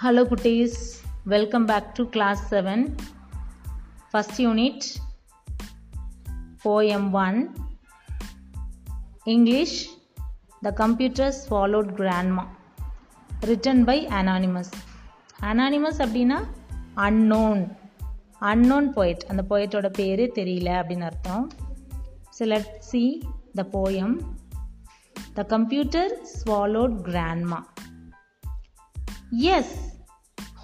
Hello குட்டீஸ் welcome back to class seven first unit poem one English the computer swallowed grandma written by anonymous anonymous அப்படின்னா unknown unknown poet அந்த போயட்டோட பேரே தெரியல அப்படின்னு அர்த்தம் சிலட் C the poem the computer swallowed grandma Yes,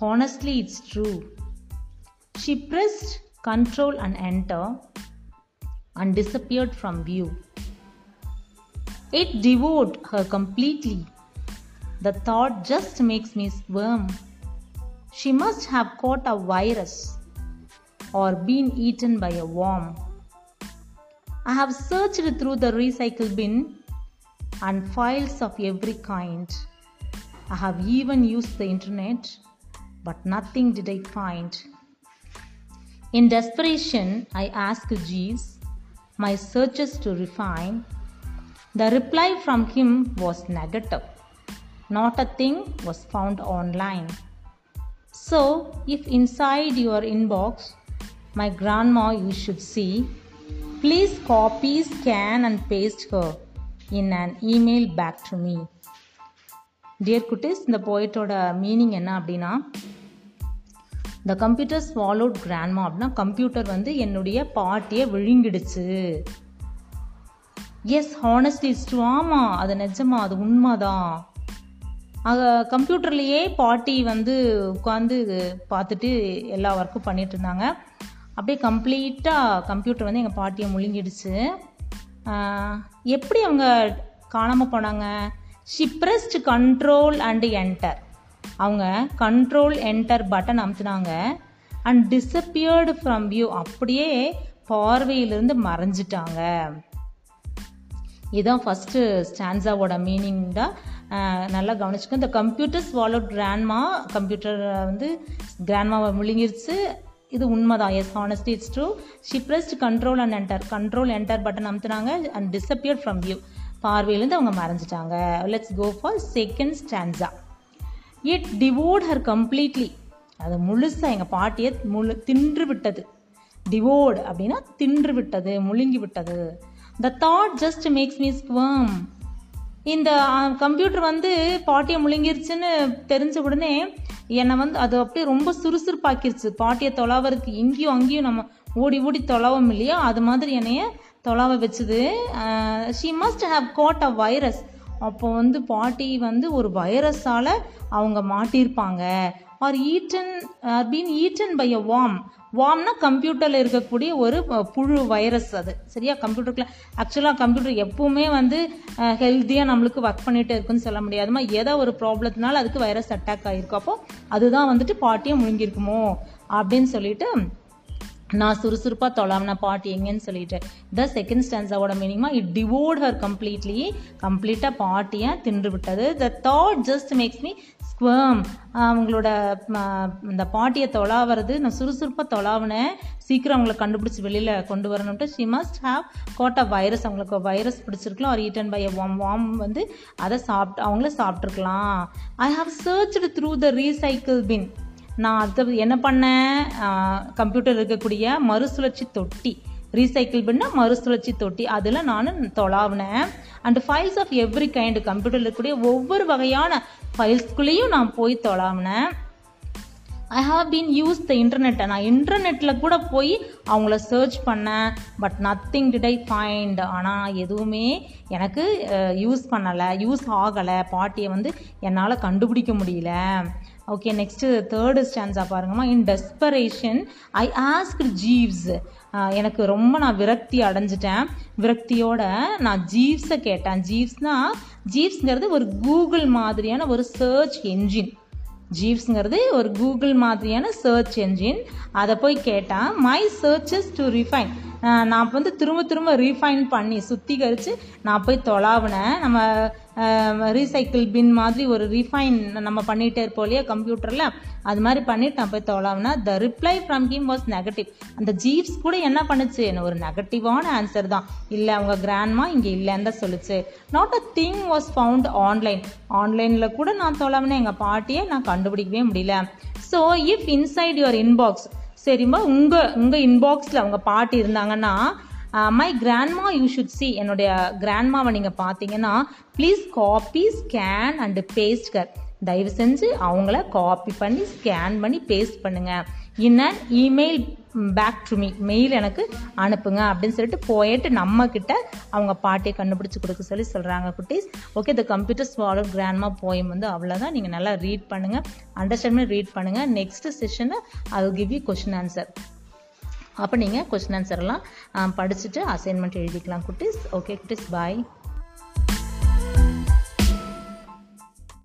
honestly, it's true. She pressed control and enter and disappeared from view. It devoured her completely. The thought just makes me squirm. She must have caught a virus or been eaten by a worm. I have searched through the recycle bin and files of every kind. I have even used the internet, but nothing did I find. In desperation, I asked Jeeves my searches to refine. The reply from him was negative. Not a thing was found online. So, if inside your inbox, my grandma you should see, please copy, scan, and paste her in an email back to me. Dear குட்டிஸ் இந்த போய்ட்டோட meaning என்ன அப்படின்னா the computer swallowed grandma அப்படின்னா computer வந்து என்னுடைய பாட்டியை விழுங்கிடுச்சு. S honestly it's ஆமாம் அது நிஜமா அது உண்மைதான் கம்ப்யூட்டர்லேயே பாட்டி வந்து உட்காந்து பார்த்துட்டு எல்லா ஒர்க்கும் பண்ணிட்டு இருந்தாங்க. அப்படியே கம்ப்ளீட்டாக கம்ப்யூட்டர் வந்து எங்கள் பாட்டியை முழுங்கிடுச்சு. எப்படி அவங்க காணாமல் போனாங்க? She pressed control and enter அவங்க கண்ட்ரோல் என்டர் பட்டன் அமுத்துனாங்க. அண்ட் டிஸப்பியர்டு ஃப்ரம் வியூ அப்படியே பார்வையிலிருந்து மறைஞ்சிட்டாங்க. இதுதான் ஃபஸ்ட்டு ஸ்டான்ஸாவோட மீனிங் தான் நல்லா கவனிச்சுக்கோ இந்த கம்ப்யூட்டர் ஸ்வாலோட் கிராண்ட்மா கம்ப்யூட்டர் வந்து கிராண்ட்மாவை முழுங்கிருச்சு. இது உண்மைதான். Yes honestly it's true she pressed control and enter control enter button அமுத்துனாங்க. And disappeared from view பார்வையிலேருந்து அவங்க மறைஞ்சிட்டாங்க. Let's go for second stanza it டிவோட் her completely அது முழுசாக எங்கள் பாட்டியை முழு தின்று விட்டது டிவோட் அப்படின்னா தின்று விட்டது முழுங்கி விட்டது the thought just makes me squirm இந்த கம்ப்யூட்டர் வந்து பாட்டியை முழுங்கிருச்சுன்னு தெரிஞ்ச உடனே என்னை வந்து அது அப்படியே ரொம்ப சுறுசுறுப்பாக்கிருச்சு. பாட்டியை தொலாவதுக்கு இங்கேயும் அங்கேயும் நம்ம ஓடி ஓடி தொலாவும் இல்லையா? அது மாதிரி என்னைய தொலாவ வச்சுது. She must have caught a virus அப்போ வந்து பாட்டி வந்து ஒரு வைரஸால் அவங்க மாட்டியிருப்பாங்க or eaten been uh, eaten by a worm வாம்னா கம்ப்யூட்டரில் இருக்கக்கூடிய ஒரு புழு வைரஸ் அது. சரியா? கம்ப்யூட்டருக்குள்ள ஆக்சுவலாக கம்ப்யூட்டர் எப்பவுமே வந்து ஹெல்த்தியாக நம்மளுக்கு ஒர்க் பண்ணிகிட்டே இருக்குன்னு சொல்ல முடியாதுமா? ஏதோ ஒரு ப்ராப்ளத்தினால அதுக்கு வைரஸ் அட்டாக் ஆகிருக்கும் அப்போ அதுதான் வந்துட்டு பாட்டியை முழுங்கிருக்குமோ அப்படின்னு சொல்லிட்டு நான் சுறுசுறுப்பாக தொலாம்னா பாட்டி எங்கேன்னு சொல்லிட்டு. த செகண்ட் ஸ்டான்ஸாவோட மீனிங்மா இட் டிவோர்ட் ஹர் கம்ப்ளீட்லி கம்ப்ளீட்டாக பாட்டியை தின்று விட்டது? The thought just makes me squirm அவங்களோட இந்த பாட்டியை தொலாவது நான் சுறுசுறுப்பாக தொலாவினேன் சீக்கிரம் அவங்கள கண்டுபிடிச்சி வெளியில் கொண்டு வரணும்ட்டு she must have got a virus அவங்களுக்கு வைரஸ் பிடிச்சிருக்கலாம். ஒரு ஈட்டன் பை வாம் வாம் வந்து அதை சாப்பிட்டு அவங்கள சாப்பிட்ருக்கலாம் I have searched through the recycle bin நான் அதை என்ன பண்ணேன் கம்ப்யூட்டர் இருக்கக்கூடிய மறுசுழற்சி தொட்டி ரீசைக்கிள் பண்ண மறுசுழற்சி தொட்டி அதில் நான் தொலாவினேன். And files of every kind கம்ப்யூட்டரில் இருக்கக்கூடிய ஒவ்வொரு வகையான ஃபைல்ஸ்குள்ளேயும் நான் போய் தொலாவினேன். I have been use the இன்டர்நெட்டை நான் இன்டர்நெட்டில் கூட போய் அவங்கள சர்ச் பண்ணேன். But nothing did I find ஆனால் எதுவுமே எனக்கு யூஸ் பண்ணலை யூஸ் ஆகலை. பாட்டியை வந்து என்னால் கண்டுபிடிக்க முடியல. ஓகே நெக்ஸ்ட்டு தேர்டு ஸ்டான்ஸாக பாருங்கம்மா. In desperation I ask Jeeves எனக்கு ரொம்ப நான் விரக்தி அடைஞ்சிட்டேன். விரக்தியோட நான் ஜீவ்ஸை கேட்டேன். ஜீவ்ஸ்னா ஜீவ்ஸ்ங்கிறது ஒரு கூகுள் மாதிரியான ஒரு சர்ச் என்ஜின் ஜீவ்ஸ்ங்கிறது ஒரு கூகுள் மாதிரியான சர்ச் என்ஜின் அதை போய் கேட்டால் மை சர்ச்சஸ் டு ரிஃபைன் நான் வந்து திரும்ப திரும்ப ரீஃபைன் பண்ணி சுத்திகரித்து நான் போய் தொலாவினேன். நம்ம ரீசைக்கிள் பின் மாதிரி ஒரு ரீஃபைன் நம்ம பண்ணிகிட்டே இருப்போம் இல்லையா கம்ப்யூட்டரில் அது மாதிரி பண்ணிட்டு நான் போய் தொலாவினா the reply from him was negative அந்த ஜீவ்ஸ் கூட என்ன பண்ணுச்சு? என்ன ஒரு நெகட்டிவான ஆன்சர் தான். இல்லை அவங்க கிராண்ட்மா இங்கே இல்லைன்னு தான் சொல்லுச்சு. Not a thing was found online ஆன்லைனில் கூட நான் தொலாவினேன். எங்கள் பாட்டியை நான் கண்டுபிடிக்கவே முடியல. So if inside your inbox சரிம்மா உங்கள் உங்கள் இன்பாக்ஸில் அவங்க பாட்டி இருந்தாங்கன்னா my grandma you should see என்னுடைய கிராண்ட்மாவை நீங்கள் பார்த்தீங்கன்னா please copy scan and paste கர் தயவு செஞ்சு அவங்கள காப்பி பண்ணி ஸ்கேன் பண்ணி பேஸ்ட் பண்ணுங்கள் in and email back to me mail எனக்கு அனுப்புங்க அப்படின்னு சொல்லிட்டு போயிட்டு நம்ம கிட்ட அவங்க பாட்டியை கண்டுபிடிச்சி கொடுக்க சொல்லி சொல்கிறாங்க குட்டீஸ். Okay the computer swallowed grandma poem வந்து அவ்வளோதான் நீங்கள் நல்லா ரீட் பண்ணுங்கள் அண்டர்ஸ்டாண்ட் பண்ணி ரீட் பண்ணுங்கள் நெக்ஸ்ட் செஷனில் I give you question answer அப்போ நீங்கள் கொஷின் ஆன்சர்லாம் படிச்சுட்டு அசைன்மெண்ட் எழுதிக்கலாம் குட்டீஸ். ஓகே குட்டீஸ் பாய்